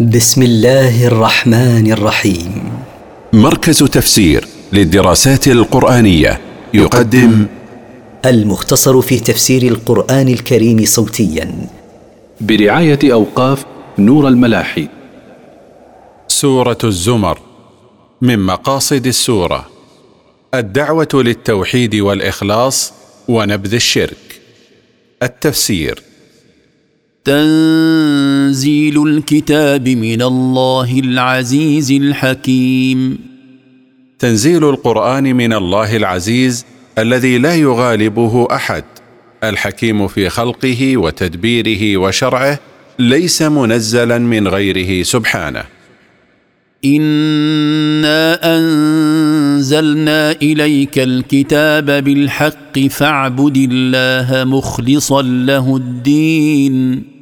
بسم الله الرحمن الرحيم. مركز تفسير للدراسات القرآنية يقدم المختصر في تفسير القرآن الكريم صوتيا. برعاية أوقاف نور الملاحي. سورة الزمر من مقاصد السورة. الدعوة للتوحيد والإخلاص ونبذ الشرك. التفسير. تنزيل الكتاب من الله العزيز الحكيم. تنزيل القرآن من الله العزيز الذي لا يغالبه أحد. الحكيم في خلقه وتدبيره وشرعه ليس منزلا من غيره سبحانه. إنا أنزلنا إليك الكتاب بالحق فاعبد الله مخلصا له الدين.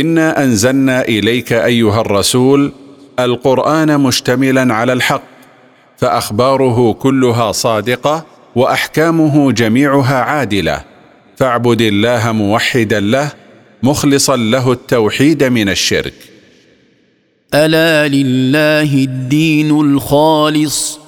إنا أنزلنا إليك أيها الرسول القرآن مشتملا على الحق فأخباره كلها صادقة وأحكامه جميعها عادلة. فاعبد الله موحدا له مخلصا له التوحيد من الشرك. ألا لله الدين الخالص؟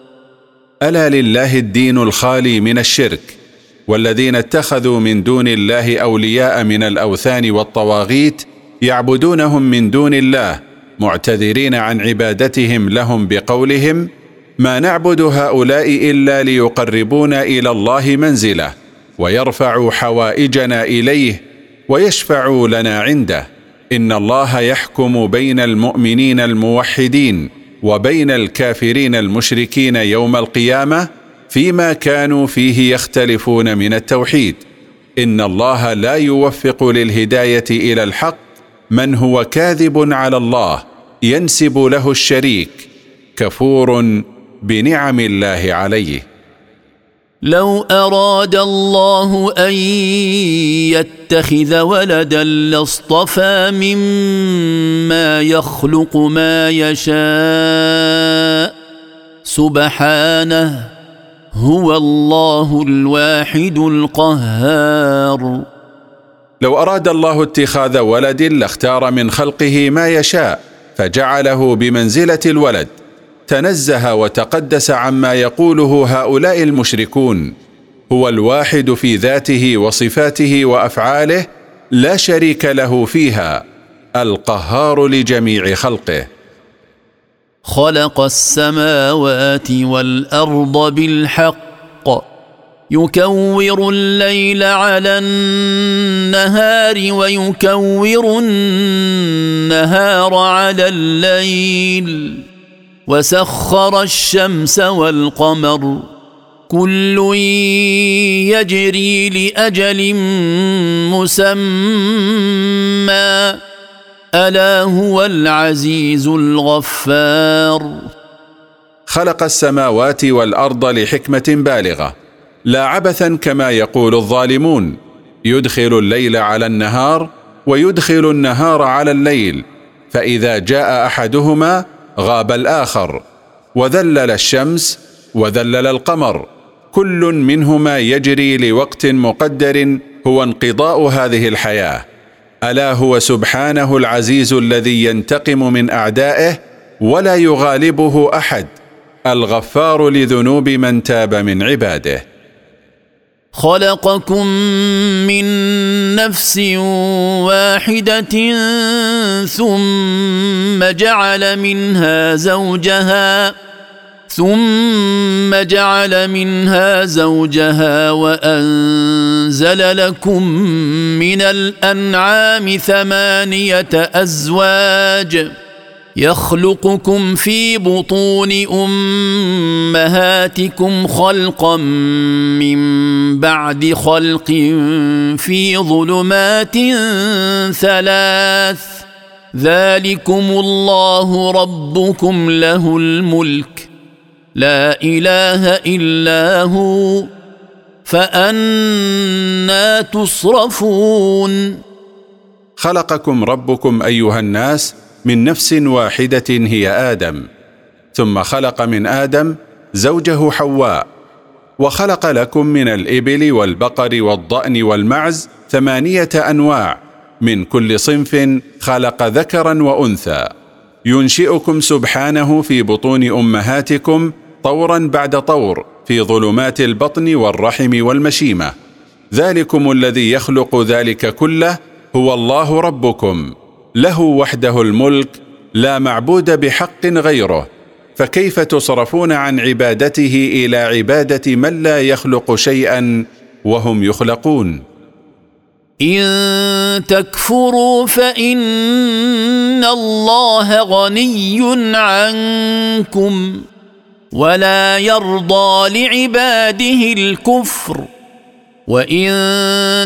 ألا لله الدين الخالي من الشرك والذين اتخذوا من دون الله أولياء من الأوثان والطواغيت يعبدونهم من دون الله معتذرين عن عبادتهم لهم بقولهم ما نعبد هؤلاء إلا ليقربونا إلى الله منزلة ويرفعوا حوائجنا إليه ويشفعوا لنا عنده. إن الله يحكم بين المؤمنين الموحدين. وبين الكافرين المشركين يوم القيامة فيما كانوا فيه يختلفون من التوحيد. إن الله لا يوفق للهداية إلى الحق. من هو كاذب على الله ينسب له الشريك. كفور بنعم الله عليه. لو أراد الله أن يتخذ ولدا لاصطفى مما يخلق ما يشاء. سبحانه هو الله الواحد القهار. لو أراد الله اتخاذ ولد لاختار من خلقه ما يشاء فجعله بمنزلة الولد. تنزه وتقدس عما يقوله هؤلاء المشركون. هو الواحد في ذاته وصفاته وأفعاله لا شريك له فيها القهار لجميع خلقه. خلق السماوات والأرض بالحق يكور الليل على النهار ويكور النهار على الليل. وسخر الشمس والقمر كل يجري لأجل مسمى. ألا هو العزيز الغفار. خلق السماوات والأرض لحكمة بالغة. لا عبثا كما يقول الظالمون. يدخل الليل على النهار ويدخل النهار على الليل. فإذا جاء أحدهما غاب الآخر وذلل الشمس وذلل القمر. كل منهما يجري لوقت مقدر هو انقضاء هذه الحياة. ألا هو سبحانه العزيز الذي ينتقم من أعدائه ولا يغالبه أحد الغفار لذنوب من تاب من عباده. خلقكم من نفس واحدة ثم جعل منها زوجها ثم جعل منها زوجها وأنزل لكم من الأنعام ثمانية أزواج. يخلقكم في بطون أمهاتكم خلقا من بعد خلق في ظلمات ثلاث. ذلكم الله ربكم له الملك. لا إله إلا هو. فأنا تصرفون. خلقكم ربكم أيها الناس من نفس واحدة هي آدم ثم خلق من آدم زوجه حواء وخلق لكم من الإبل والبقر والضأن والمعز ثمانية أنواع من كل صنف خلق ذكرا وأنثى. ينشئكم سبحانه في بطون أمهاتكم طورا بعد طور في ظلمات البطن والرحم والمشيمة. ذلكم الذي يخلق ذلك كله هو الله ربكم. له وحده الملك لا معبود بحق غيره فكيف تصرفون عن عبادته إلى عبادة من لا يخلق شيئا وهم يخلقون؟ إن تكفروا فإن الله غني عنكم ولا يرضى لعباده الكفر وإن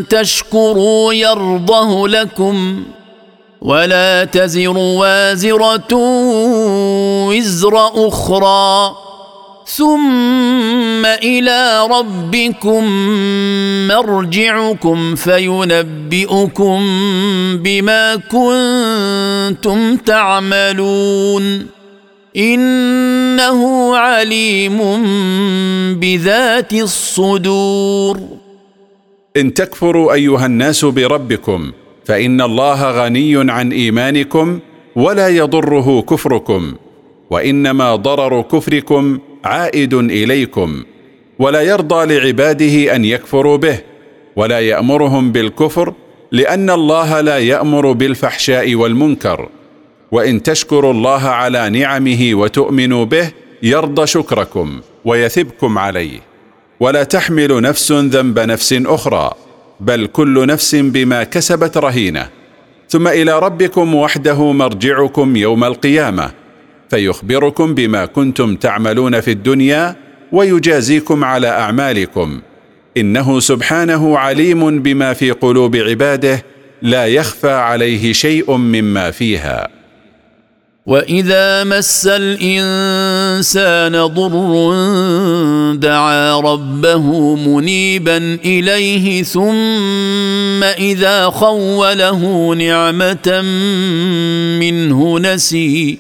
تشكروا يرضه لكم ولا تزر وازرة وزر أخرى. ثم إلى ربكم مرجعكم فينبئكم بما كنتم تعملون. إنه عليم بذات الصدور. إن تكفروا أيها الناس بربكم فإن الله غني عن إيمانكم ولا يضره كفركم وإنما ضرر كفركم عائد إليكم ولا يرضى لعباده أن يكفروا به ولا يأمرهم بالكفر لأن الله لا يأمر بالفحشاء والمنكر وإن تشكروا الله على نعمه وتؤمنوا به يرضى شكركم ويثبكم عليه ولا تحمل نفس ذنب نفس أخرى. بل كل نفس بما كسبت رهينة. ثم إلى ربكم وحده مرجعكم يوم القيامة فيخبركم بما كنتم تعملون في الدنيا ويجازيكم على أعمالكم. إنه سبحانه عليم بما في قلوب عباده لا يخفى عليه شيء مما فيها. واذا مس الانسان ضر دعا ربه منيبا اليه ثم اذا خوله نعمه منه نسي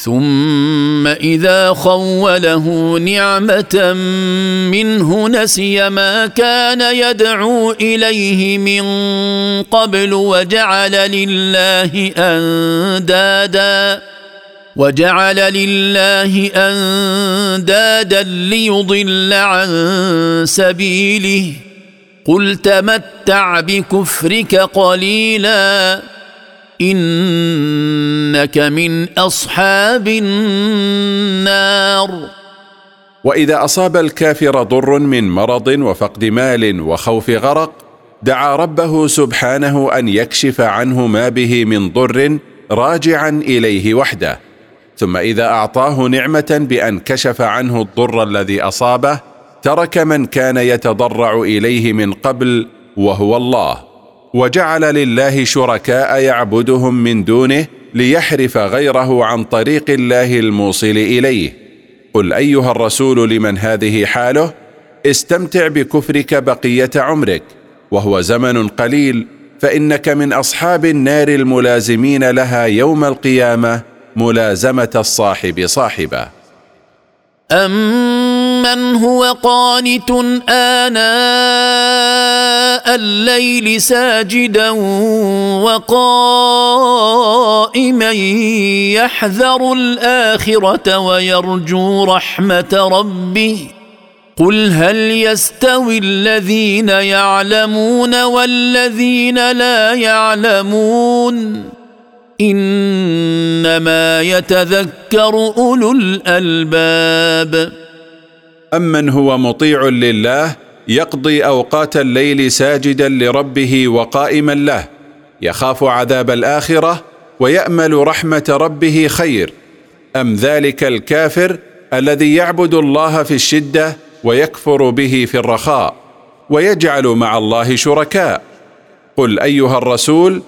ثم إذا خوله نعمة منه نسي ما كان يدعو إليه من قبل وجعل لله أندادا وجعل لله أندادا ليضل عن سبيله. قل تمتع بكفرك قليلا. إنك من أصحاب النار. وإذا أصاب الكافر ضر من مرض وفقد مال وخوف غرق دعا ربه سبحانه أن يكشف عنه ما به من ضر راجعا إليه وحده. ثم إذا أعطاه نعمة بأن كشف عنه الضر الذي أصابه ترك من كان يتضرع إليه من قبل وهو الله. وجعل لله شركاء يعبدهم من دونه ليحرف غيره عن طريق الله الموصل إليه. قل أيها الرسول لمن هذه حاله؟ استمتع بكفرك بقية عمرك. وهو زمن قليل فإنك من أصحاب النار الملازمين لها يوم القيامة ملازمة الصاحب صاحبه امن هو قانت آناء الليل ساجدا وقائما يحذر الآخرة ويرجو رحمة ربه. قل هل يستوي الذين يعلمون والذين لا يعلمون؟ إنما يتذكر أولو الألباب. امن هو مطيع لله يقضي اوقات الليل ساجدا لربه وقائما له يخاف عذاب الاخره ويامل رحمه ربه خير. ام ذلك الكافر الذي يعبد الله في الشده ويكفر به في الرخاء ويجعل مع الله شركاء. قل ايها الرسول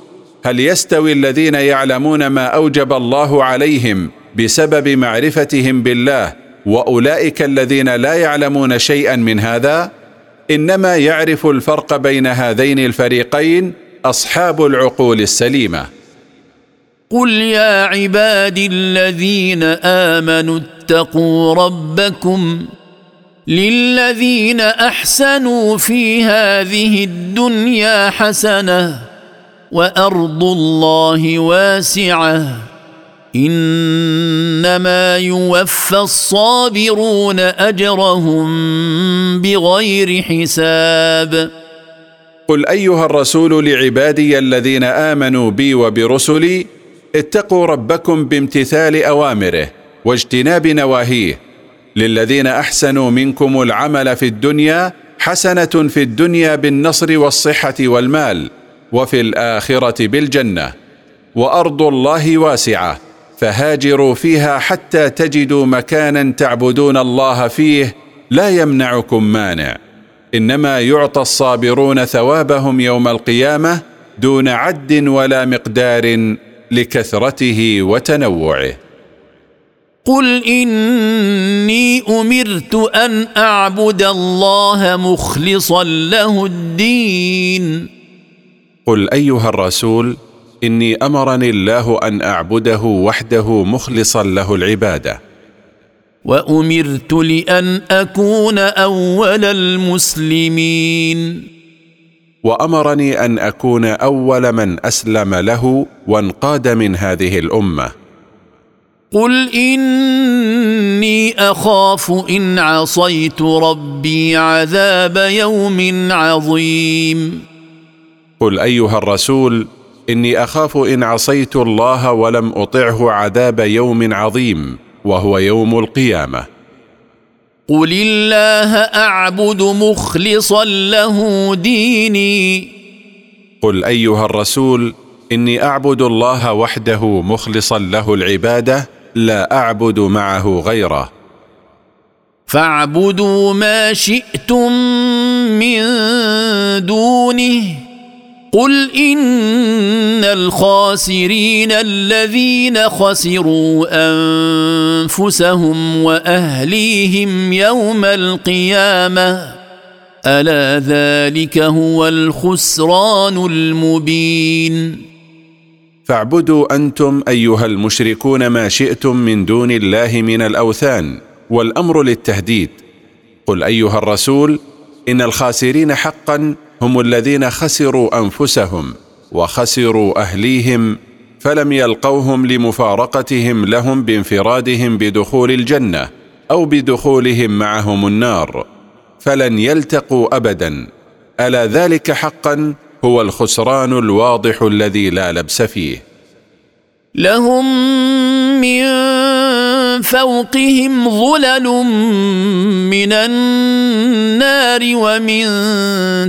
هل يستوي الذين يعلمون ما اوجب الله عليهم بسبب معرفتهم بالله وأولئك الذين لا يعلمون شيئا من هذا إنما يعرف الفرق بين هذين الفريقين أصحاب العقول السليمة. قل يا عبادي الذين آمنوا اتقوا ربكم للذين أحسنوا في هذه الدنيا حسنة وأرض الله واسعة. إنما يوفى الصابرون أجرهم بغير حساب. قل أيها الرسول لعبادي الذين آمنوا بي وبرسلي اتقوا ربكم بامتثال أوامره واجتناب نواهيه. للذين أحسنوا منكم العمل في الدنيا حسنة في الدنيا بالنصر والصحة والمال وفي الآخرة بالجنة. وأرض الله واسعة. فهاجروا فيها حتى تجدوا مكانا تعبدون الله فيه لا يمنعكم مانع. إنما يعطى الصابرون ثوابهم يوم القيامة دون عد ولا مقدار لكثرته وتنوعه. قل إني أمرت أن أعبد الله مخلصا له الدين. قل أيها الرسول إني أمرني الله أن أعبده وحده مخلصا له العبادة. وأمرت لأن أكون أول المسلمين. وأمرني أن أكون أول من أسلم له وانقاد من هذه الأمة. قل إني أخاف إن عصيت ربي عذاب يوم عظيم. قل أيها الرسول إني أخاف إن عصيت الله ولم أطعه عذاب يوم عظيم وهو يوم القيامة. قل الله اعبد مخلصا له ديني. قل ايها الرسول إني أعبد الله وحده مخلصا له العبادة لا أعبد معه غيره. فاعبدوا ما شئتم من دونه. قل إن الخاسرين الذين خسروا أنفسهم وأهليهم يوم القيامة ألا ذلك هو الخسران المبين. فاعبدوا أنتم أيها المشركون ما شئتم من دون الله من الأوثان والأمر للتهديد. قل أيها الرسول إن الخاسرين حقا هم الذين خسروا أنفسهم وخسروا أهليهم فلم يلقوهم لمفارقتهم لهم بانفرادهم بدخول الجنة أو بدخولهم معهم النار فلن يلتقوا ابدا. ألا ذلك حقا؟ هو الخسران الواضح الذي لا لبس فيه. لهم من فوقهم ظلل من النار ومن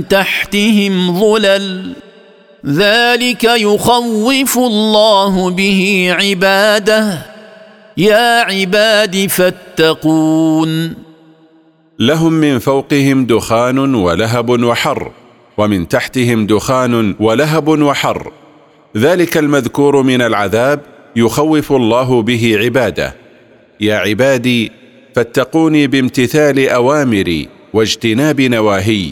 تحتهم ظلل. ذلك يخوف الله به عباده. يا عباد فاتقون. لهم من فوقهم دخان ولهب وحر ومن تحتهم دخان ولهب وحر. ذلك المذكور من العذاب يخوف الله به عباده. يا عبادي فاتقوني بامتثال أوامري واجتناب نواهي.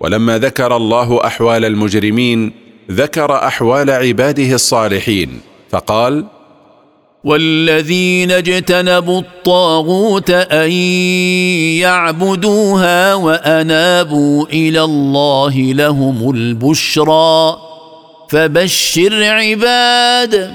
ولما ذكر الله أحوال المجرمين ذكر أحوال عباده الصالحين فقال والذين اجتنبوا الطاغوت أن يعبدوها وأنابوا إلى الله لهم البشرى. فبشر عباد.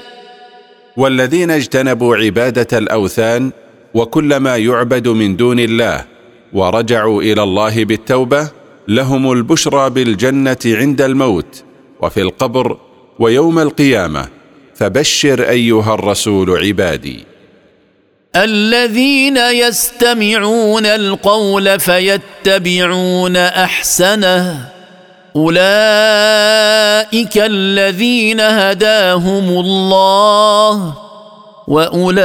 والذين اجتنبوا عبادة الأوثان وكل ما يعبد من دون الله ورجعوا إلى الله بالتوبة لهم البشرى بالجنة عند الموت وفي القبر ويوم القيامة. فبشر أيها الرسول عبادي. الذين يستمعون القول فيتبعون أحسنه. أولئك الذين هداهم الله وأولئك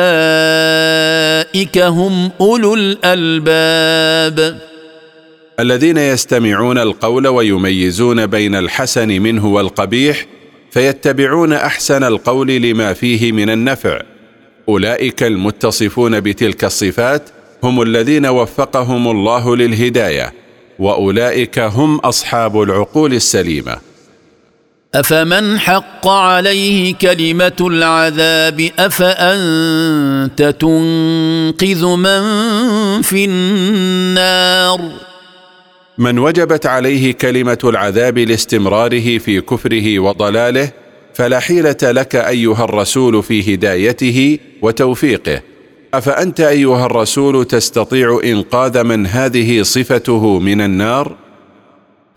هم أولو الألباب. الذين يستمعون القول ويميزون بين الحسن منه والقبيح فيتبعون أحسن القول لما فيه من النفع. أولئك المتصفون بتلك الصفات هم الذين وفقهم الله للهداية. وأولئك هم أصحاب العقول السليمة. أفمن حق عليه كلمة العذاب أفأنت تنقذ من في النار؟ من وجبت عليه كلمة العذاب لاستمراره في كفره وضلاله فلا حيلة لك أيها الرسول في هدايته وتوفيقه. أفأنت أيها الرسول تستطيع إنقاذ من هذه صفته من النار؟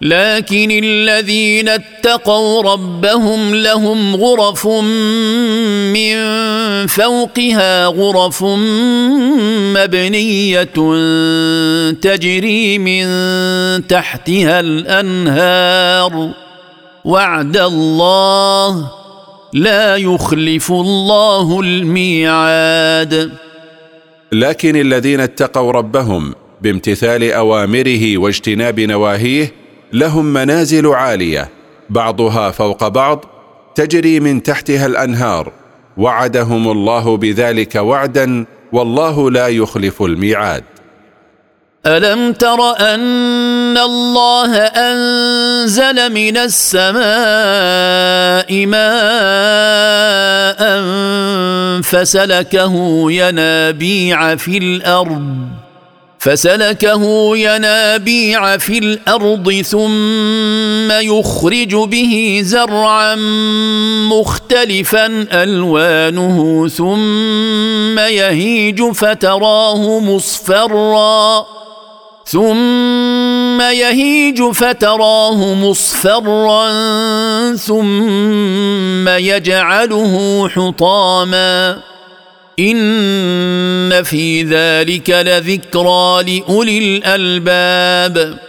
لكن الذين اتقوا ربهم لهم غرف من فوقها غرف مبنية تجري من تحتها الأنهار. وعد الله لا يخلف الله الميعاد. لكن الذين اتقوا ربهم بامتثال أوامره واجتناب نواهيه لهم منازل عالية بعضها فوق بعض تجري من تحتها الأنهار وعدهم الله بذلك وعدا والله لا يخلف الميعاد. ألم تر أن الله أنزل من السماء ماء فسلكه ينابيع في الأرض فسلكه ينابيع في الأرض ثم يخرج به زرعا مختلفا ألوانه ثم يهيج فتراه مصفرا. ثم يهيج فتراه مصفرا ثم يجعله حطاما. إن في ذلك لذكرى لأولي الألباب.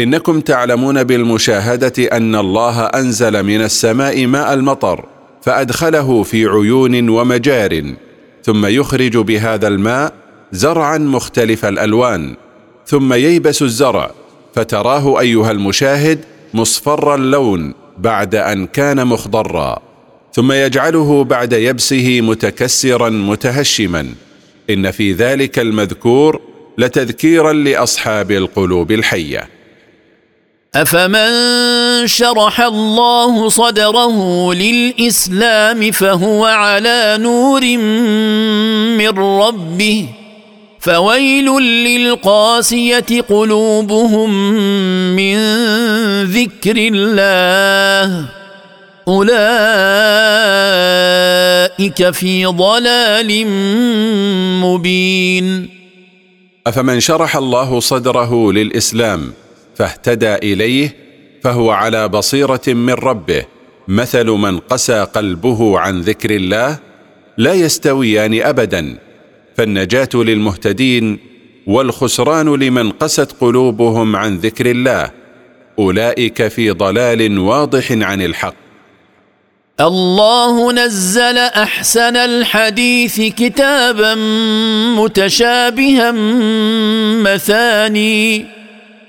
إنكم تعلمون بالمشاهدة أن الله أنزل من السماء ماء المطر فأدخله في عيون ومجار ثم يخرج بهذا الماء زرعا مختلف الألوان. ثم ييبس الزرع فتراه أيها المشاهد مصفر اللون بعد أن كان مخضرا ثم يجعله بعد يبسه متكسرا متهشما. إن في ذلك المذكور لتذكيرا لأصحاب القلوب الحية. أفمن شرح الله صدره للإسلام فهو على نور من ربه. فويل للقاسية قلوبهم من ذكر الله. أولئك في ضلال مبين. أفمن شرح الله صدره للإسلام فاهتدى إليه فهو على بصيرة من ربه مثل من قسى قلبه عن ذكر الله لا يستويان ابدا. فالنجاة للمهتدين والخسران لمن قست قلوبهم عن ذكر الله. أولئك في ضلال واضح عن الحق. الله نزل أحسن الحديث كتابا متشابها مثاني.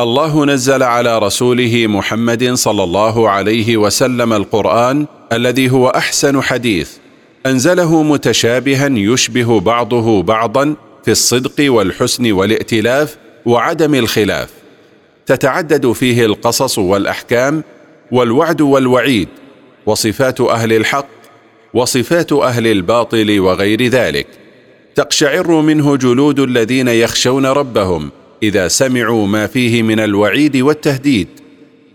الله نزل على رسوله محمد صلى الله عليه وسلم القرآن الذي هو أحسن حديث. أنزله متشابها يشبه بعضه بعضا في الصدق والحسن والائتلاف وعدم الخلاف. تتعدد فيه القصص والأحكام والوعد والوعيد وصفات أهل الحق وصفات أهل الباطل وغير ذلك. تقشعر منه جلود الذين يخشون ربهم إذا سمعوا ما فيه من الوعيد والتهديد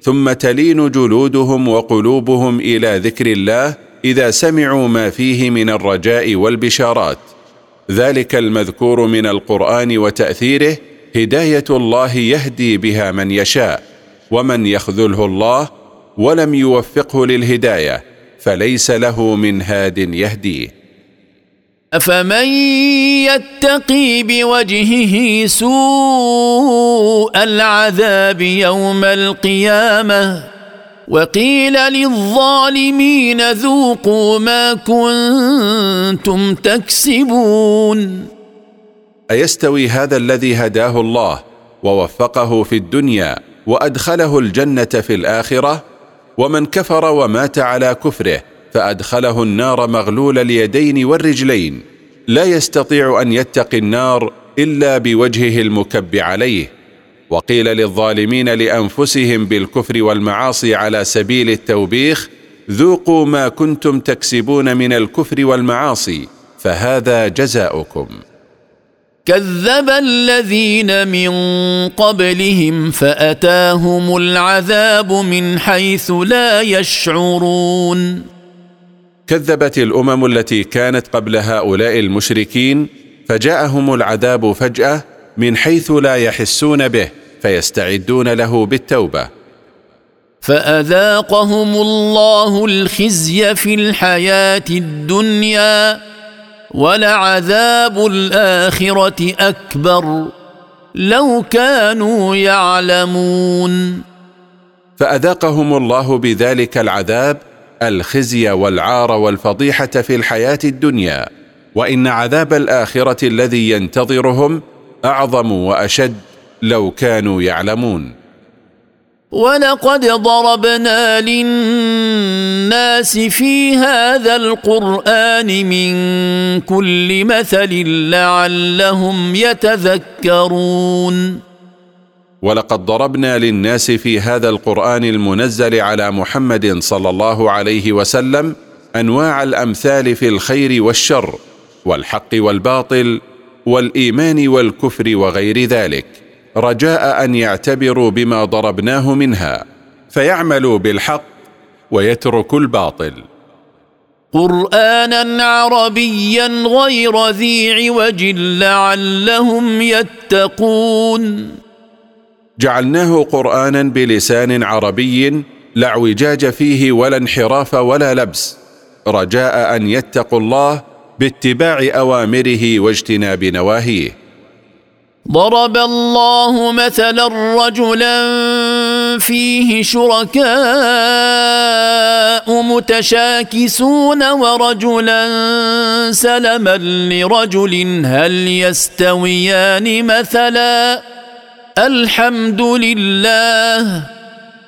ثم تلين جلودهم وقلوبهم إلى ذكر الله إذا سمعوا ما فيه من الرجاء والبشارات. ذلك المذكور من القرآن وتأثيره هداية الله يهدي بها من يشاء ومن يخذله الله ولم يوفقه للهداية فليس له من هاد يهديه. أفمن يتقي بوجهه سوء العذاب يوم القيامة وقيل للظالمين ذوقوا ما كنتم تكسبون أيستوي هذا الذي هداه الله ووفقه في الدنيا وأدخله الجنة في الآخرة ومن كفر ومات على كفره فأدخله النار مغلول اليدين والرجلين. لا يستطيع أن يتقي النار إلا بوجهه المكب عليه. وقيل للظالمين لأنفسهم بالكفر والمعاصي على سبيل التوبيخ ذوقوا ما كنتم تكسبون من الكفر والمعاصي فهذا جزاؤكم. كذب الذين من قبلهم فأتاهم العذاب من حيث لا يشعرون. كذبت الأمم التي كانت قبل هؤلاء المشركين فجاءهم العذاب فجأة من حيث لا يحسون به فيستعدون له بالتوبة. فأذاقهم الله الخزي في الحياة الدنيا ولعذاب الآخرة أكبر. لو كانوا يعلمون. فأذاقهم الله بذلك العذاب الخزي والعار والفضيحة في الحياة الدنيا وإن عذاب الآخرة الذي ينتظرهم أعظم وأشد لو كانوا يعلمون. ولقد ضربنا للناس في هذا القرآن من كل مثل لعلهم يتذكرون. ولقد ضربنا للناس في هذا القرآن المنزل على محمد صلى الله عليه وسلم أنواع الأمثال في الخير والشر والحق والباطل والإيمان والكفر وغير ذلك رجاء أن يعتبروا بما ضربناه منها فيعملوا بالحق ويتركوا الباطل قرآنا عربيا غير ذي عوج لعلهم يتقون جعلناه قرآنا بلسان عربي لا اعوجاج فيه ولا انحراف ولا لبس رجاء أن يتقوا الله باتباع أوامره واجتناب نواهيه. ضرب الله مثلا رجلا فيه شركاء متشاكسون ورجلا سلما لرجل هل يستويان مثلا؟ الحمد لله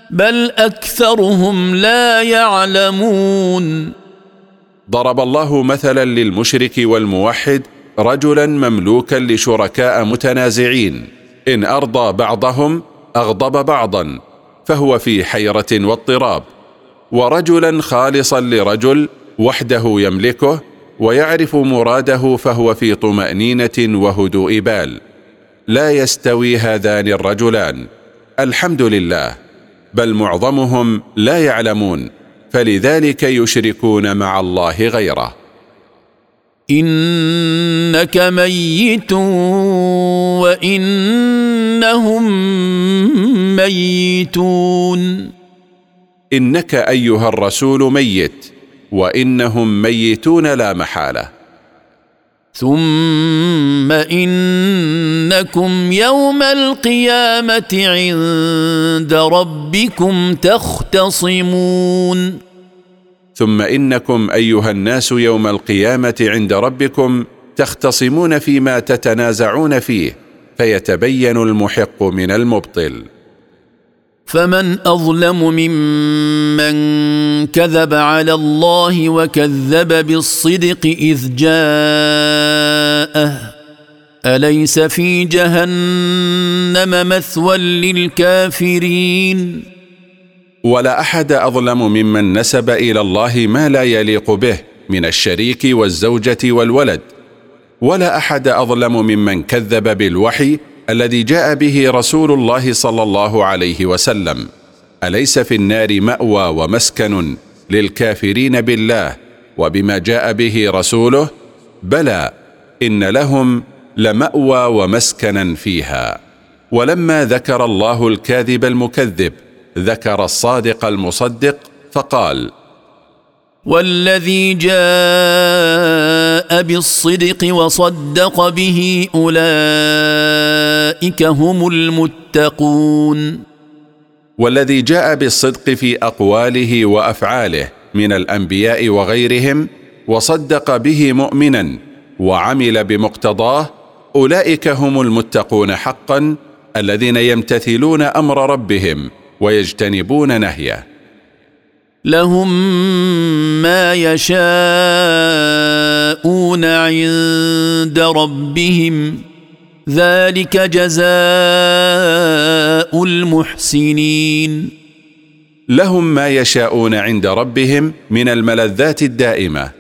بل أكثرهم لا يعلمون. ضرب الله مثلا للمشرك والموحد رجلا مملوكا لشركاء متنازعين. إن أرضى بعضهم أغضب بعضا فهو في حيرة واضطراب. ورجلا خالصا لرجل وحده يملكه ويعرف مراده فهو في طمأنينة وهدوء بال. لا يستوي هذان الرجلان. الحمد لله. بل معظمهم لا يعلمون. فلذلك يشركون مع الله غيره. إنك ميت وإنهم ميتون. إنك أيها الرسول ميت وإنهم ميتون لا محالة. ثم انكم يوم القيامه عند ربكم تختصمون ثم انكم ايها الناس يوم القيامه عند ربكم تختصمون فيما تتنازعون فيه فيتبين المحق من المبطل فمن أظلم ممن كذب على الله وكذب بالصدق إذ جاءه. أليس في جهنم مثوى للكافرين؟ ولا أحد أظلم ممن نسب إلى الله ما لا يليق به من الشريك والزوجة والولد. ولا أحد أظلم ممن كذب بالوحي الذي جاء به رسول الله صلى الله عليه وسلم. أليس في النار مأوى ومسكن للكافرين بالله وبما جاء به رسوله؟ بلى إن لهم لمأوى ومسكنا فيها. ولما ذكر الله الكاذب المكذب ذكر الصادق المصدق فقال والذي جاء بالصدق وصدق به أولئك هم المتقون. والذي جاء بالصدق في أقواله وأفعاله من الأنبياء وغيرهم وصدق به مؤمنا وعمل بمقتضاه أولئك هم المتقون حقا الذين يمتثلون أمر ربهم ويجتنبون نهيه. لهم ما يشاءون عند ربهم. ذلك جزاء المحسنين. لهم ما يشاءون عند ربهم من الملذات الدائمة.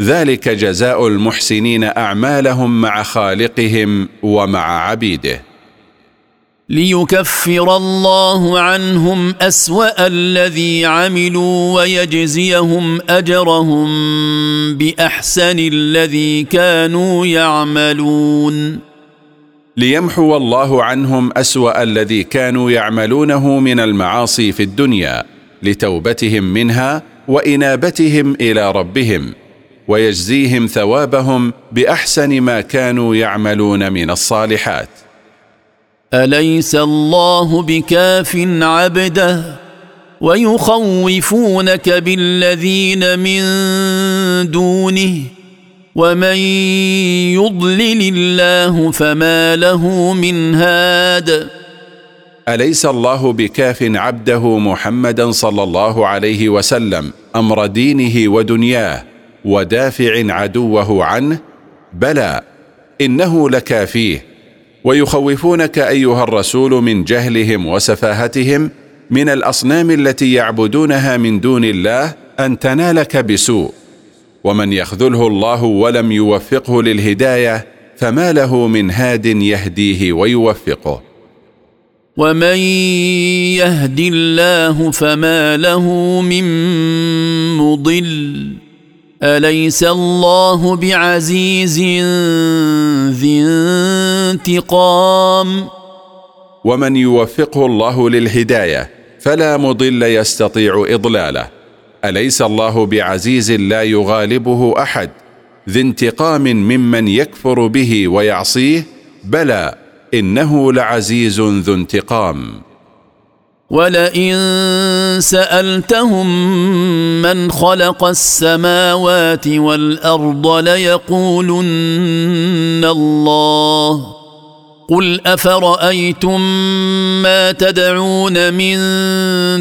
ذلك جزاء المحسنين أعمالهم مع خالقهم ومع عبيده. ليكفر الله عنهم أسوأ الذي عملوا ويجزيهم أجرهم بأحسن الذي كانوا يعملون. ليمحو الله عنهم أسوأ الذي كانوا يعملونه من المعاصي في الدنيا لتوبتهم منها وإنابتهم إلى ربهم ويجزيهم ثوابهم بأحسن ما كانوا يعملون من الصالحات. أليس الله بكاف عبده ويخوفونك بالذين من دونه ومن يضلل الله فما له من هاد؟ أليس الله بكاف عبده محمدا صلى الله عليه وسلم أمر دينه ودنياه ودافع عدوه عنه؟ بلى إنه لكافيه. ويخوفونك أيها الرسول من جهلهم وسفاهتهم من الأصنام التي يعبدونها من دون الله أن تنالك بسوء. ومن يخذله الله ولم يوفقه للهداية فما له من هاد يهديه ويوفقه. ومن يهد الله فما له من مضل. أليس الله بعزيز ذي انتقام؟ ومن يوفقه الله للهداية فلا مضل يستطيع إضلاله. أليس الله بعزيز لا يغالبه أحد؟ ذي انتقام ممن يكفر به ويعصيه؟ بلى إنه لعزيز ذو انتقام. ولئن سألتهم من خلق السماوات والأرض ليقولن الله قل أفرأيتم ما تدعون من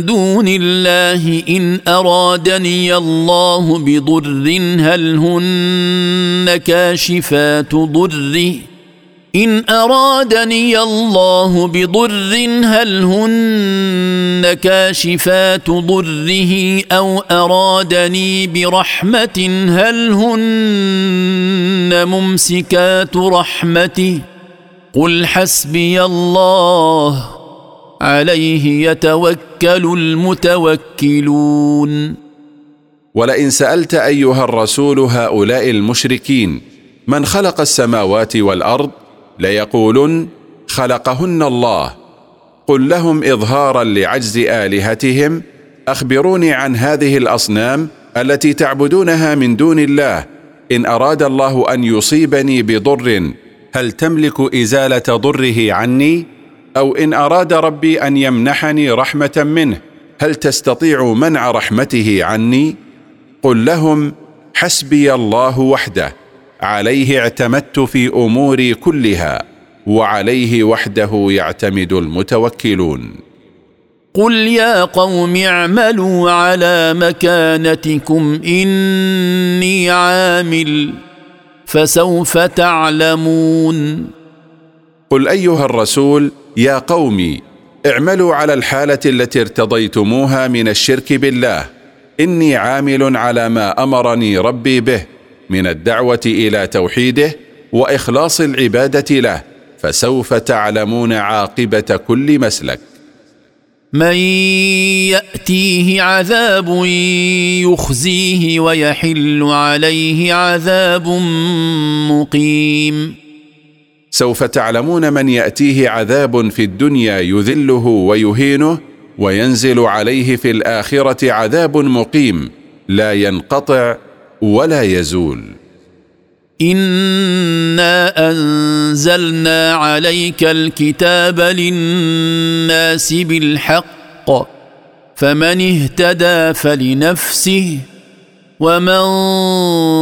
دون الله إن أرادني الله بضر هل هن كاشفات ضره إن أرادني الله بضر هل هن كاشفات ضره أو أرادني برحمة هل هن ممسكات رحمته؟ قل حسبي الله. عليه يتوكل المتوكلون. ولئن سألت أيها الرسول هؤلاء المشركين من خلق السماوات والأرض ليقولن خلقهن الله. قل لهم إظهارا لعجز آلهتهم. أخبروني عن هذه الأصنام التي تعبدونها من دون الله. إن أراد الله أن يصيبني بضر هل تملك إزالة ضره عني؟ أو إن أراد ربي أن يمنحني رحمة منه هل تستطيع منع رحمته عني؟ قل لهم حسبي الله وحده. عليه اعتمدت في أموري كلها وعليه وحده يعتمد المتوكلون. قل يا قوم اعملوا على مكانتكم إني عامل فسوف تعلمون. قل أيها الرسول يا قومي اعملوا على الحالة التي ارتضيتموها من الشرك بالله إني عامل على ما أمرني ربي به. من الدعوة إلى توحيده وإخلاص العبادة له فسوف تعلمون عاقبة كل مسلك. من يأتيه عذاب يخزيه ويحل عليه عذاب مقيم. سوف تعلمون من يأتيه عذاب في الدنيا يذله ويهينه وينزل عليه في الآخرة عذاب مقيم لا ينقطع ولا يزول. انا انزلنا عليك الكتاب للناس بالحق فمن اهتدى فلنفسه ومن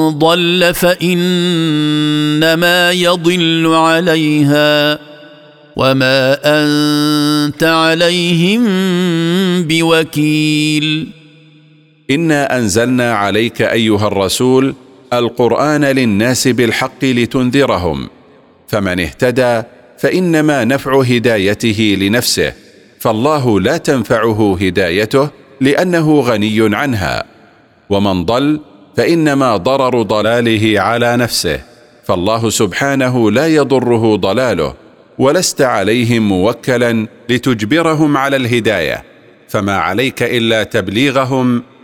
ضل فانما يضل عليها وما انت عليهم بوكيل إنا أنزلنا عليك أيها الرسول القرآن للناس بالحق لتنذرهم. فمن اهتدى فإنما نفع هدايته لنفسه فالله لا تنفعه هدايته لأنه غني عنها. ومن ضل فإنما ضرر ضلاله على نفسه فالله سبحانه لا يضره ضلاله ولست عليهم موكلا لتجبرهم على الهداية. فما عليك إلا تبليغهم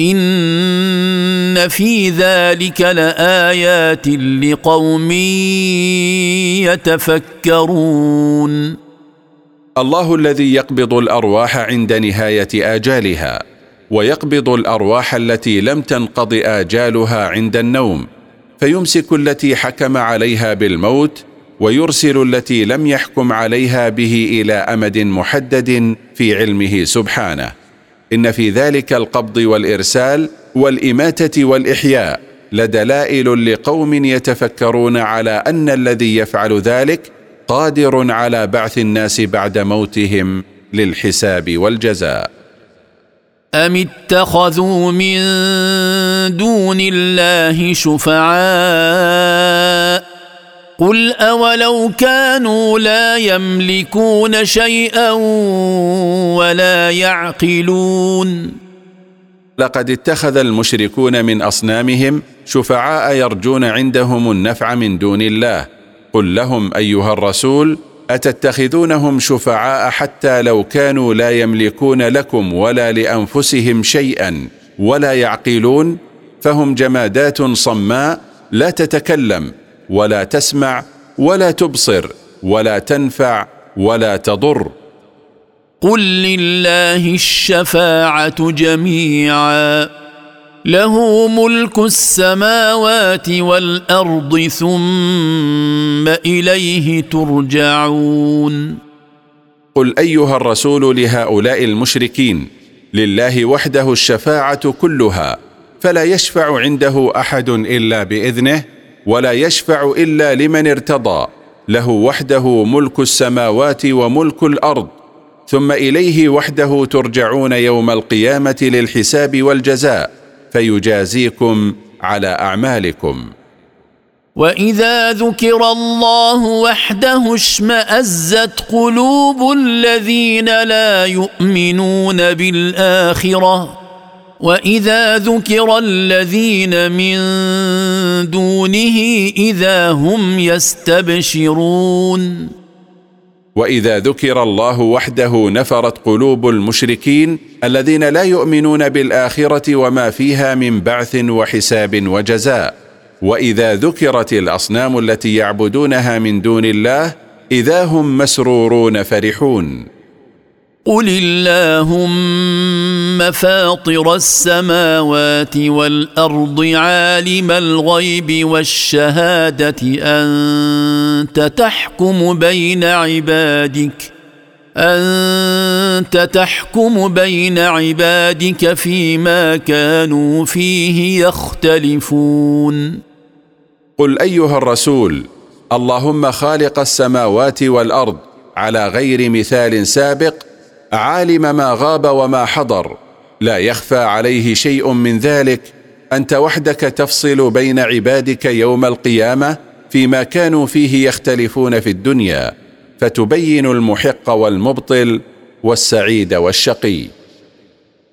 إن في ذلك لآيات لقوم يتفكرون. الله الذي يقبض الأرواح عند نهاية آجالها ويقبض الأرواح التي لم تنقض آجالها عند النوم فيمسك التي حكم عليها بالموت ويرسل التي لم يحكم عليها به إلى أمد محدد في علمه سبحانه. إن في ذلك القبض والإرسال والإماتة والإحياء لدلائل لقوم يتفكرون على أن الذي يفعل ذلك قادر على بعث الناس بعد موتهم للحساب والجزاء. أم اتخذوا من دون الله شفعاء قل اولو كانوا لا يملكون شيئا ولا يعقلون لقد اتخذ المشركون من اصنامهم شفعاء يرجون عندهم النفع من دون الله قل لهم ايها الرسول اتتخذونهم شفعاء حتى لو كانوا لا يملكون لكم ولا لانفسهم شيئا ولا يعقلون فهم جمادات صماء لا تتكلم ولا تسمع ولا تبصر ولا تنفع ولا تضر. قل لله الشفاعة جميعا له ملك السماوات والأرض ثم إليه ترجعون. قل أيها الرسول لهؤلاء المشركين لله وحده الشفاعة كلها فلا يشفع عنده أحد إلا بإذنه ولا يشفع إلا لمن ارتضى. له وحده ملك السماوات وملك الأرض. ثم إليه وحده ترجعون يوم القيامة للحساب والجزاء. فيجازيكم على أعمالكم. وإذا ذكر الله وحده اشمأزت قلوب الذين لا يؤمنون بالآخرة. واذا ذكر الذين من دونه اذا هم يستبشرون واذا ذكر الله وحده نفرت قلوب المشركين الذين لا يؤمنون بالاخره وما فيها من بعث وحساب وجزاء واذا ذكرت الاصنام التي يعبدونها من دون الله اذا هم مسرورون فرحون قل اللهم فاطر السماوات والارض عالم الغيب والشهاده انت تحكم بين عبادك انت تحكم بين عبادك فيما كانوا فيه يختلفون. قل ايها الرسول اللهم خالق السماوات والارض على غير مثال سابق عالم ما غاب وما حضر. لا يخفى عليه شيء من ذلك انت وحدك تفصل بين عبادك يوم القيامة فيما كانوا فيه يختلفون في الدنيا فتبين المحق والمبطل والسعيد والشقي.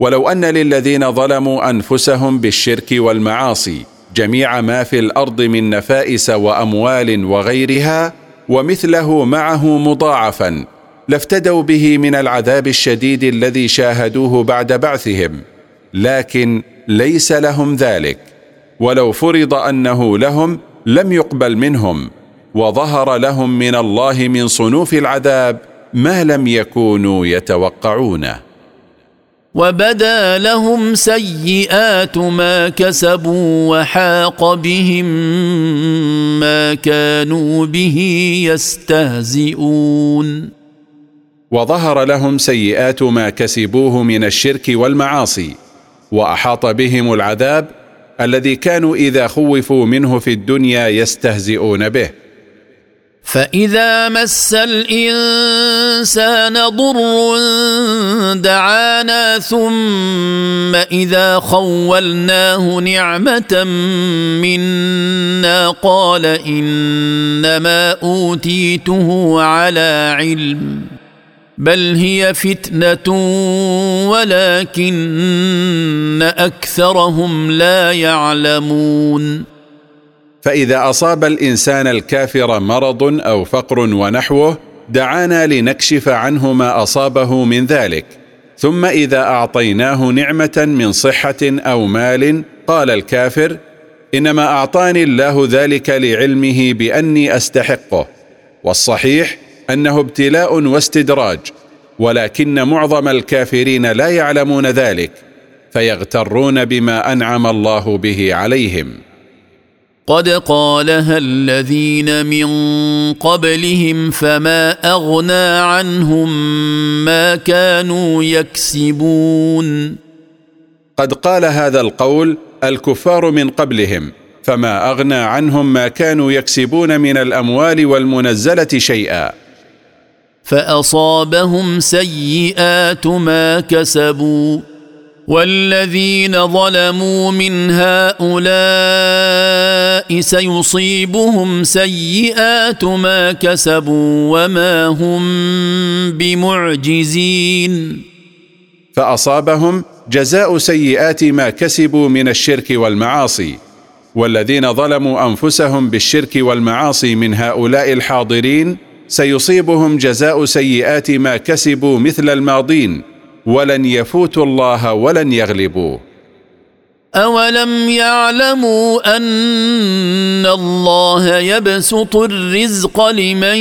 ولو أن للذين ظلموا أنفسهم بالشرك والمعاصي جميع ما في الأرض من نفائس وأموال وغيرها ومثله معه مضاعفا لافتدوا به من العذاب الشديد الذي شاهدوه بعد بعثهم. لكن ليس لهم ذلك. ولو فرض أنه لهم لم يقبل منهم. وظهر لهم من الله من صنوف العذاب ما لم يكونوا يتوقعونه. وبدا لهم سيئات ما كسبوا وحاق بهم ما كانوا به يستهزئون. وظهر لهم سيئات ما كسبوه من الشرك والمعاصي وأحاط بهم العذاب الذي كانوا إذا خوفوا منه في الدنيا يستهزئون به. فإذا مس الإنسان ضر دعانا ثم إذا خولناه نعمة منا قال إنما أوتيته على علم بل هي فتنة ولكن أكثرهم لا يعلمون فإذا أصاب الإنسان الكافر مرض أو فقر ونحوه دعانا لنكشف عنه ما أصابه من ذلك. ثم إذا أعطيناه نعمة من صحة أو مال قال الكافر إنما أعطاني الله ذلك لعلمه بأني أستحقه. والصحيح أنه ابتلاء واستدراج ولكن معظم الكافرين لا يعلمون ذلك فيغترون بما أنعم الله به عليهم. قد قالها الذين من قبلهم فما أغنى عنهم ما كانوا يكسبون. قد قال هذا القول الكفار من قبلهم فما أغنى عنهم ما كانوا يكسبون من الأموال والمنزلة شيئا. فأصابهم سيئات ما كسبوا. والذين ظلموا من هؤلاء سيصيبهم سيئات ما كسبوا وما هم بمعجزين. فأصابهم جزاء سيئات ما كسبوا من الشرك والمعاصي والذين ظلموا أنفسهم بالشرك والمعاصي من هؤلاء الحاضرين سيصيبهم جزاء سيئات ما كسبوا مثل الماضين. ولن يفوتوا الله ولن يغلبوه أولم يعلموا أن الله يبسط الرزق لمن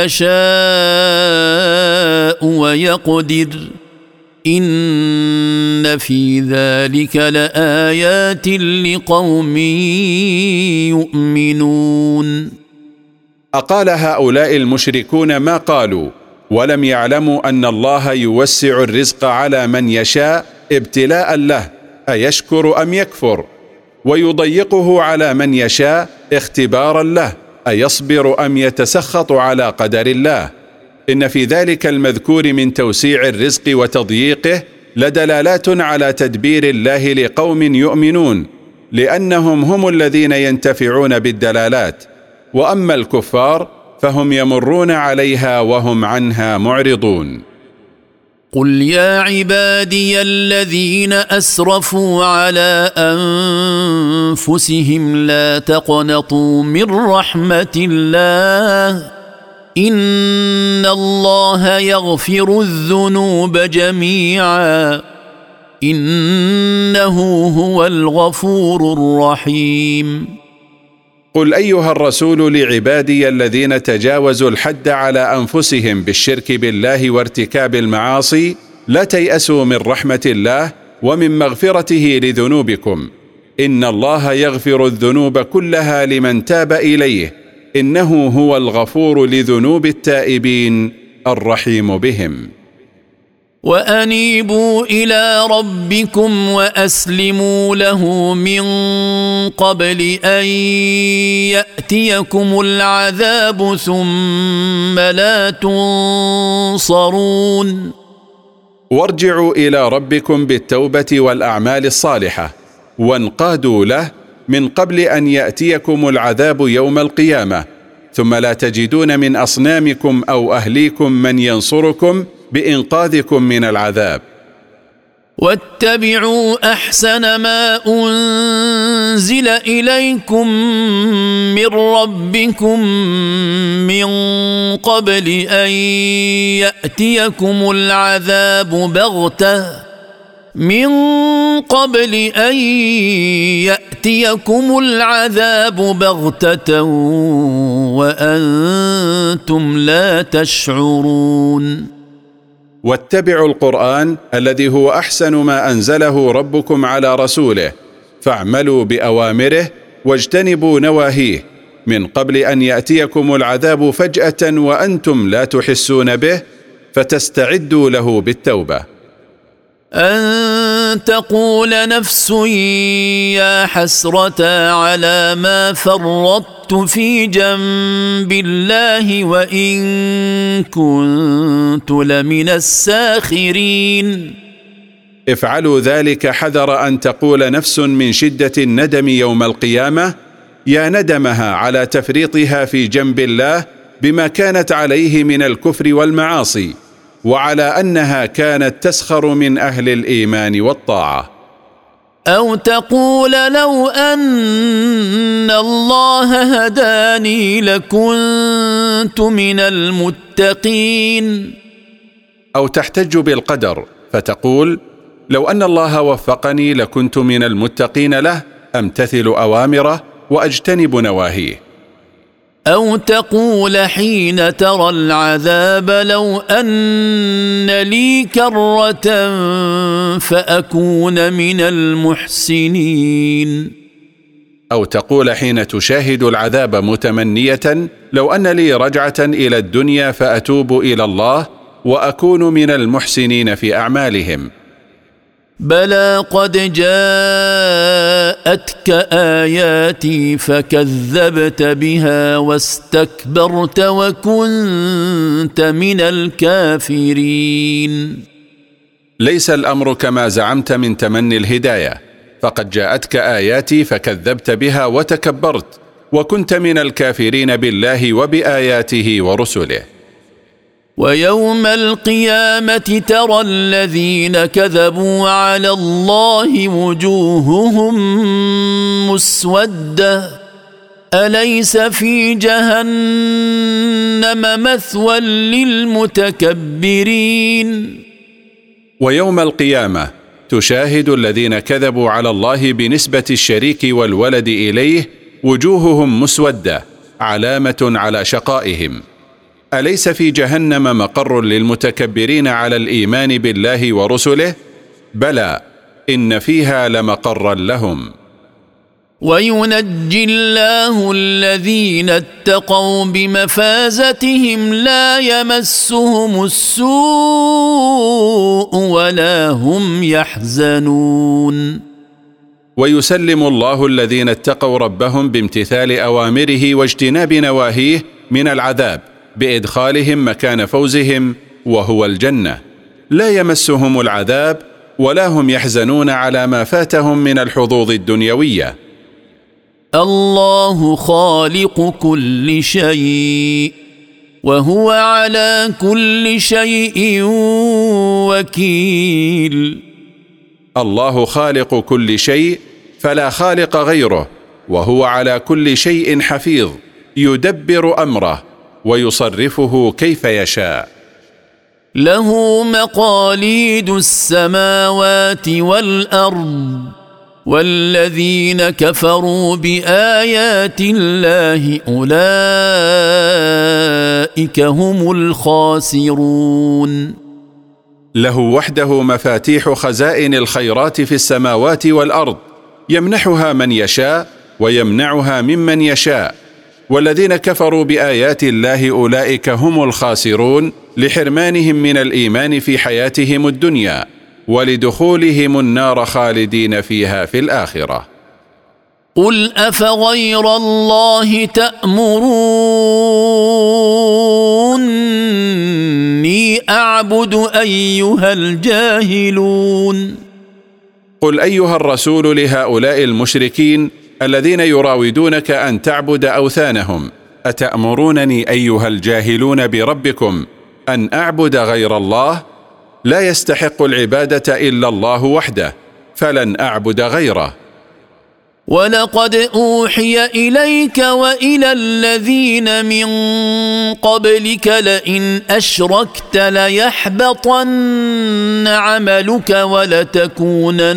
يشاء ويقدر إن في ذلك لآيات لقوم يؤمنون. أقال هؤلاء المشركون ما قالوا؟ ولم يعلموا أن الله يوسع الرزق على من يشاء ابتلاء له أيشكر أم يكفر؟ ويضيقه على من يشاء اختبارا له أيصبر أم يتسخط على قدر الله؟ إن في ذلك المذكور من توسيع الرزق وتضييقه لدلالات على تدبير الله لقوم يؤمنون لأنهم هم الذين ينتفعون بالدلالات. وأما الكفار فهم يمرون عليها وهم عنها معرضون. قل يا عبادي الذين أسرفوا على أنفسهم لا تقنطوا من رحمة الله. إن الله يغفر الذنوب جميعا. إنه هو الغفور الرحيم. قل أيها الرسول لعبادي الذين تجاوزوا الحد على أنفسهم بالشرك بالله وارتكاب المعاصي لا تيأسوا من رحمة الله ومن مغفرته لذنوبكم. إن الله يغفر الذنوب كلها لمن تاب إليه إنه هو الغفور لذنوب التائبين الرحيم بهم. وأنيبوا إلى ربكم وأسلموا له من قبل أن يأتيكم العذاب ثم لا تنصرون. وارجعوا إلى ربكم بالتوبة والأعمال الصالحة وانقادوا له من قبل أن يأتيكم العذاب يوم القيامة ثم لا تجدون من أصنامكم أو أهليكم من ينصركم بإنقاذكم من العذاب. واتبعوا أحسن ما أنزل إليكم من ربكم من قبل أن يأتيكم العذاب بغتة. من قبل أن يأتيكم العذاب بغتة وأنتم لا تشعرون. واتبعوا القرآن الذي هو أحسن ما أنزله ربكم على رسوله فاعملوا بأوامره واجتنبوا نواهيه من قبل أن يأتيكم العذاب فجأة وأنتم لا تحسون به فتستعدوا له بالتوبة. أن تقول نفس يا حسرة على ما فرطت في جنب الله وإن كنت لمن الساخرين. افعلوا ذلك حذر أن تقول نفس من شدة الندم يوم القيامة يا ندمها على تفريطها في جنب الله بما كانت عليه من الكفر والمعاصي. وعلى أنها كانت تسخر من أهل الإيمان والطاعة. أو تقول لو أن الله هداني لكنت من المتقين. أو تحتج بالقدر فتقول لو أن الله وفقني لكنت من المتقين له أمتثل أوامره وأجتنب نواهيه. أو تقول حين ترى العذاب لو أن لي كرة فأكون من المحسنين. أو تقول حين تشاهد العذاب متمنية لو أن لي رجعة إلى الدنيا فأتوب إلى الله وأكون من المحسنين في أعمالهم. بلى قد جاءتك آياتي فكذبت بها واستكبرت وكنت من الكافرين. ليس الأمر كما زعمت من تمني الهداية. فقد جاءتك آياتي فكذبت بها وتكبرت وكنت من الكافرين بالله وبآياته ورسله. ويوم القيامة ترى الذين كذبوا على الله وجوههم مسودة. أليس في جهنم مثوى للمتكبرين؟ ويوم القيامة تشاهد الذين كذبوا على الله بنسبة الشريك والولد إليه وجوههم مسودة علامة على شقائهم. أليس في جهنم مقر للمتكبرين على الإيمان بالله ورسله؟ بلى إن فيها لمقرا لهم. وينجي الله الذين اتقوا بمفازتهم لا يمسهم السوء ولا هم يحزنون. ويسلم الله الذين اتقوا ربهم بامتثال أوامره واجتناب نواهيه من العذاب. بإدخالهم مكان فوزهم وهو الجنة. لا يمسهم العذاب ولا هم يحزنون على ما فاتهم من الحظوظ الدنيوية. الله خالق كل شيء وهو على كل شيء وكيل. الله خالق كل شيء فلا خالق غيره وهو على كل شيء حفيظ يدبر أمره. ويصرفه كيف يشاء. له مقاليد السماوات والأرض والذين كفروا بآيات الله أولئك هم الخاسرون. له وحده مفاتيح خزائن الخيرات في السماوات والأرض يمنحها من يشاء ويمنعها ممن يشاء. والذين كفروا بآيات الله أولئك هم الخاسرون لحرمانهم من الإيمان في حياتهم الدنيا ولدخولهم النار خالدين فيها في الآخرة. قل أفغير الله تأمروني أعبد أيها الجاهلون؟ قل أيها الرسول لهؤلاء المشركين الذين يراودونك أن تعبد أوثانهم أتأمرونني أيها الجاهلون بربكم أن أعبد غير الله؟ لا يستحق العبادة إلا الله وحده فلن أعبد غيره. ولقد اوحي اليك والى الذين من قبلك لئن اشركت ليحبطن عملك ولتكونن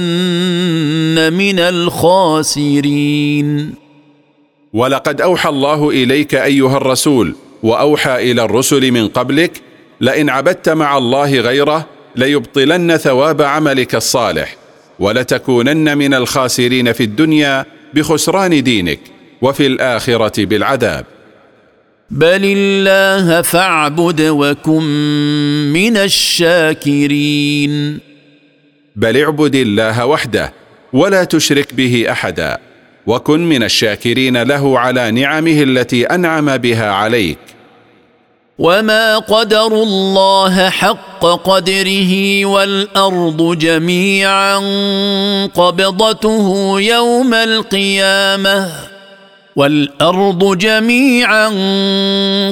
من الخاسرين. ولقد اوحى الله اليك ايها الرسول واوحى إلى الرسل من قبلك لئن عبدت مع الله غيره ليبطلن ثواب عملك الصالح. ولتكونن من الخاسرين في الدنيا بخسران دينك وفي الآخرة بالعذاب. بل الله فاعبد وكن من الشاكرين. بل اعبد الله وحده ولا تشرك به احدا وكن من الشاكرين له على نعمه التي انعم بها عليك. وما قدروا الله حق قدره والارض جميعا قبضته يوم القيامه والارض جميعا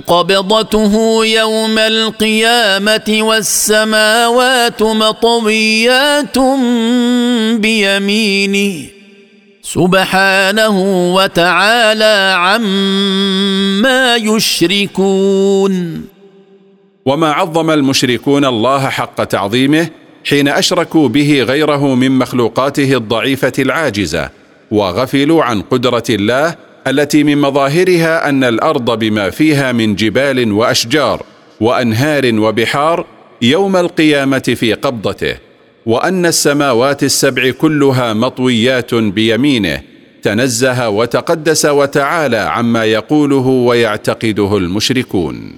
قبضته يوم القيامه والسماوات مطويات بيمينه سبحانه وتعالى عما يشركون. وما عظم المشركون الله حق تعظيمه حين أشركوا به غيره من مخلوقاته الضعيفة العاجزة وغفلوا عن قدرة الله التي من مظاهرها أن الأرض بما فيها من جبال وأشجار وأنهار وبحار يوم القيامة في قبضته. وأن السماوات السبع كلها مطويات بيمينه تنزه وتقدس وتعالى عما يقوله ويعتقده المشركون.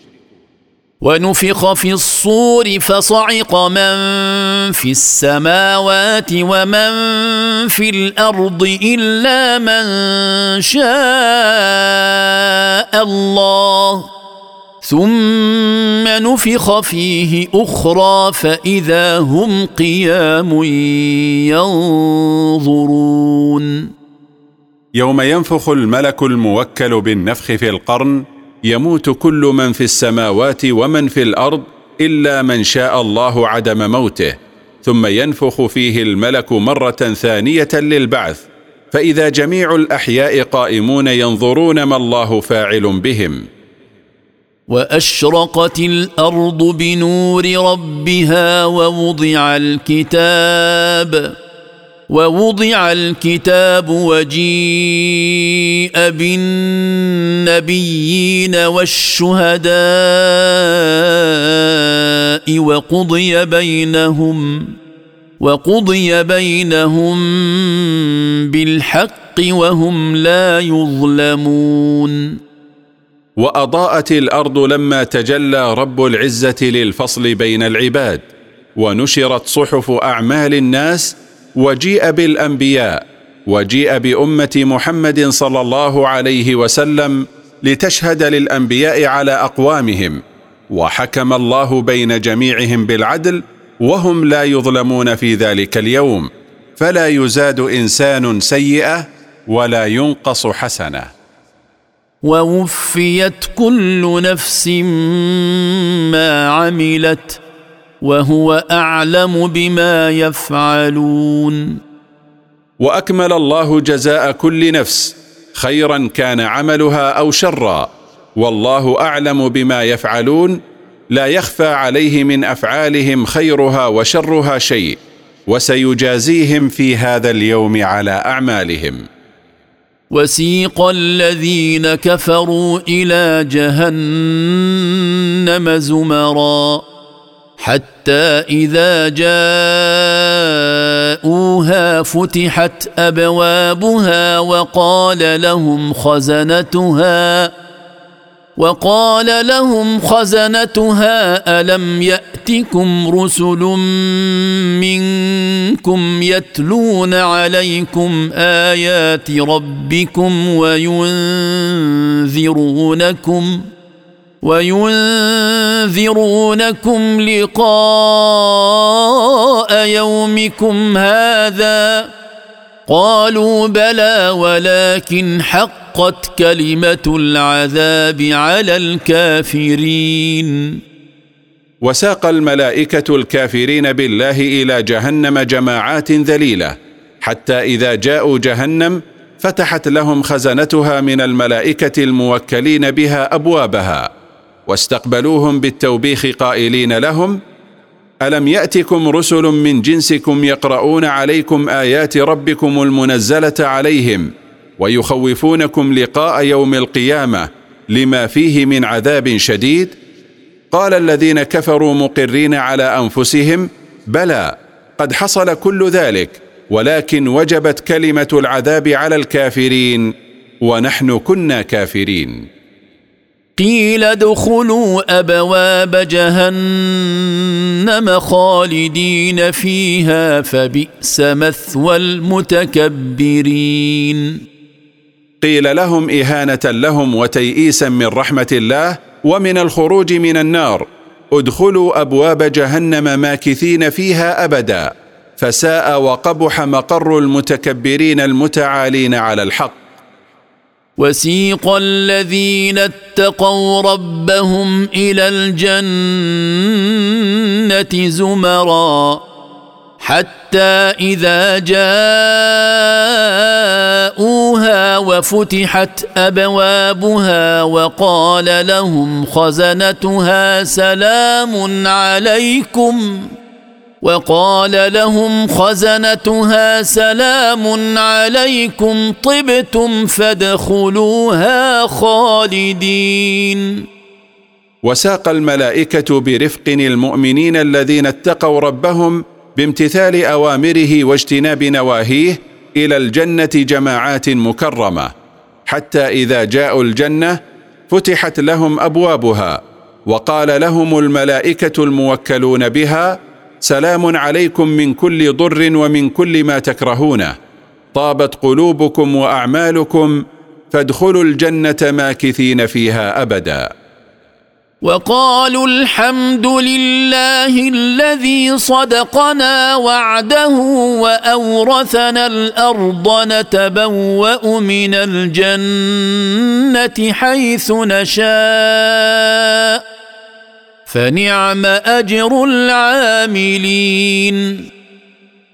ونفخ في الصور فصعق من في السماوات ومن في الأرض إلا من شاء الله. ثم نفخ فيه أخرى فإذا هم قيام ينظرون. يوم ينفخ الملك الموكل بالنفخ في القرن يموت كل من في السماوات ومن في الأرض إلا من شاء الله عدم موته. ثم ينفخ فيه الملك مرة ثانية للبعث. فإذا جميع الأحياء قائمون ينظرون ما الله فاعل بهم. وأشرقت الأرض بنور ربها ووضع الكتاب ووضع الكتاب وجيء بالنبيين والشهداء وقضي بينهم وقضي بينهم بالحق وهم لا يظلمون. وأضاءت الأرض لما تجلى رب العزة للفصل بين العباد ونشرت صحف أعمال الناس وجيء بالأنبياء وجيء بأمة محمد صلى الله عليه وسلم لتشهد للأنبياء على أقوامهم وحكم الله بين جميعهم بالعدل وهم لا يظلمون في ذلك اليوم فلا يزاد إنسان سيئة ولا ينقص حسنة. ووفيت كل نفس ما عملت وهو أعلم بما يفعلون. وأكمل الله جزاء كل نفس خيرا كان عملها أو شرا والله أعلم بما يفعلون لا يخفى عليه من أفعالهم خيرها وشرها شيء وسيجازيهم في هذا اليوم على أعمالهم. وسيق الذين كفروا إلى جهنم زمرا حتى إذا جاءوها فتحت أبوابها وقال لهم خزنتها وقال لهم خزنتها ألم يأتكم رسل منكم يتلون عليكم آيات ربكم وينذرونكم وينذرونكم لقاء يومكم هذا؟ قالوا بلى ولكن حقت كلمة العذاب على الكافرين. وساق الملائكة الكافرين بالله إلى جهنم جماعات ذليلة حتى إذا جاءوا جهنم فتحت لهم خزنتها من الملائكة الموكلين بها أبوابها واستقبلوهم بالتوبيخ قائلين لهم ألم يأتكم رسل من جنسكم يقرؤون عليكم آيات ربكم المنزلة عليهم؟ ويخوفونكم لقاء يوم القيامة لما فيه من عذاب شديد؟ قال الذين كفروا مقرين على أنفسهم بلى قد حصل كل ذلك ولكن وجبت كلمة العذاب على الكافرين ونحن كنا كافرين. قيل ادخلوا أبواب جهنم خالدين فيها فبئس مثوى المتكبرين. قيل لهم إهانة لهم وتيئيسا من رحمة الله ومن الخروج من النار. ادخلوا أبواب جهنم ماكثين فيها أبدا. فساء وقبح مقر المتكبرين المتعالين على الحق. وسيق الذين اتقوا ربهم إلى الجنة زمرا. حتى إذا جاءوها وفتحت أبوابها وقال لهم خزنتها سلام عليكم وقال لهم خزنتها سلام عليكم طبتم فادخلوها خالدين. وساق الملائكة برفق المؤمنين الذين اتقوا ربهم بامتثال أوامره واجتناب نواهيه إلى الجنة جماعات مكرمة حتى إذا جاءوا الجنة فتحت لهم أبوابها وقال لهم الملائكة الموكلون بها سلام عليكم من كل ضر ومن كل ما تكرهونه طابت قلوبكم وأعمالكم فادخلوا الجنة ماكثين فيها أبدا. وقالوا الحمد لله الذي صدقنا وعده وأورثنا الأرض نتبوأ من الجنة حيث نشاء فنعم أجر العاملين.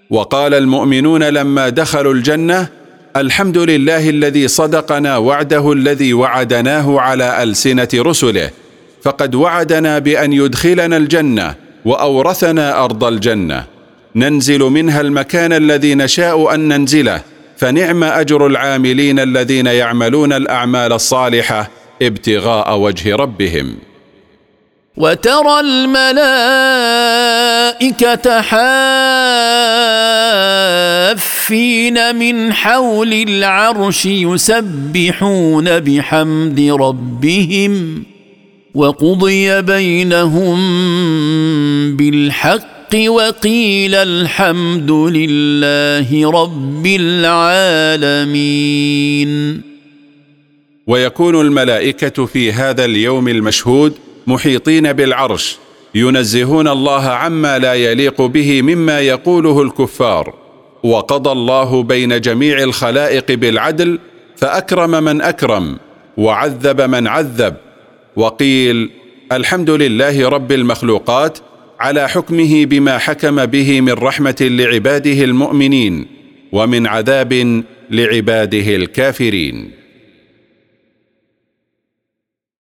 وقال المؤمنون لما دخلوا الجنة الحمد لله الذي صدقنا وعده الذي وعدناه على ألسنة رسله فقد وعدنا بأن يدخلنا الجنة وأورثنا أرض الجنة. ننزل منها المكان الذي نشاء أن ننزله. فنعم أجر العاملين الذين يعملون الأعمال الصالحة ابتغاء وجه ربهم. وترى الملائكة حافين من حول العرش يسبحون بحمد ربهم. وقضي بينهم بالحق وقيل الحمد لله رب العالمين. ويكون الملائكة في هذا اليوم المشهود محيطين بالعرش ينزهون الله عما لا يليق به مما يقوله الكفار. وقضى الله بين جميع الخلائق بالعدل فأكرم من أكرم وعذب من عذب. وقيل الحمد لله رب المخلوقات على حكمه بما حكم به من رحمة لعباده المؤمنين ومن عذاب لعباده الكافرين.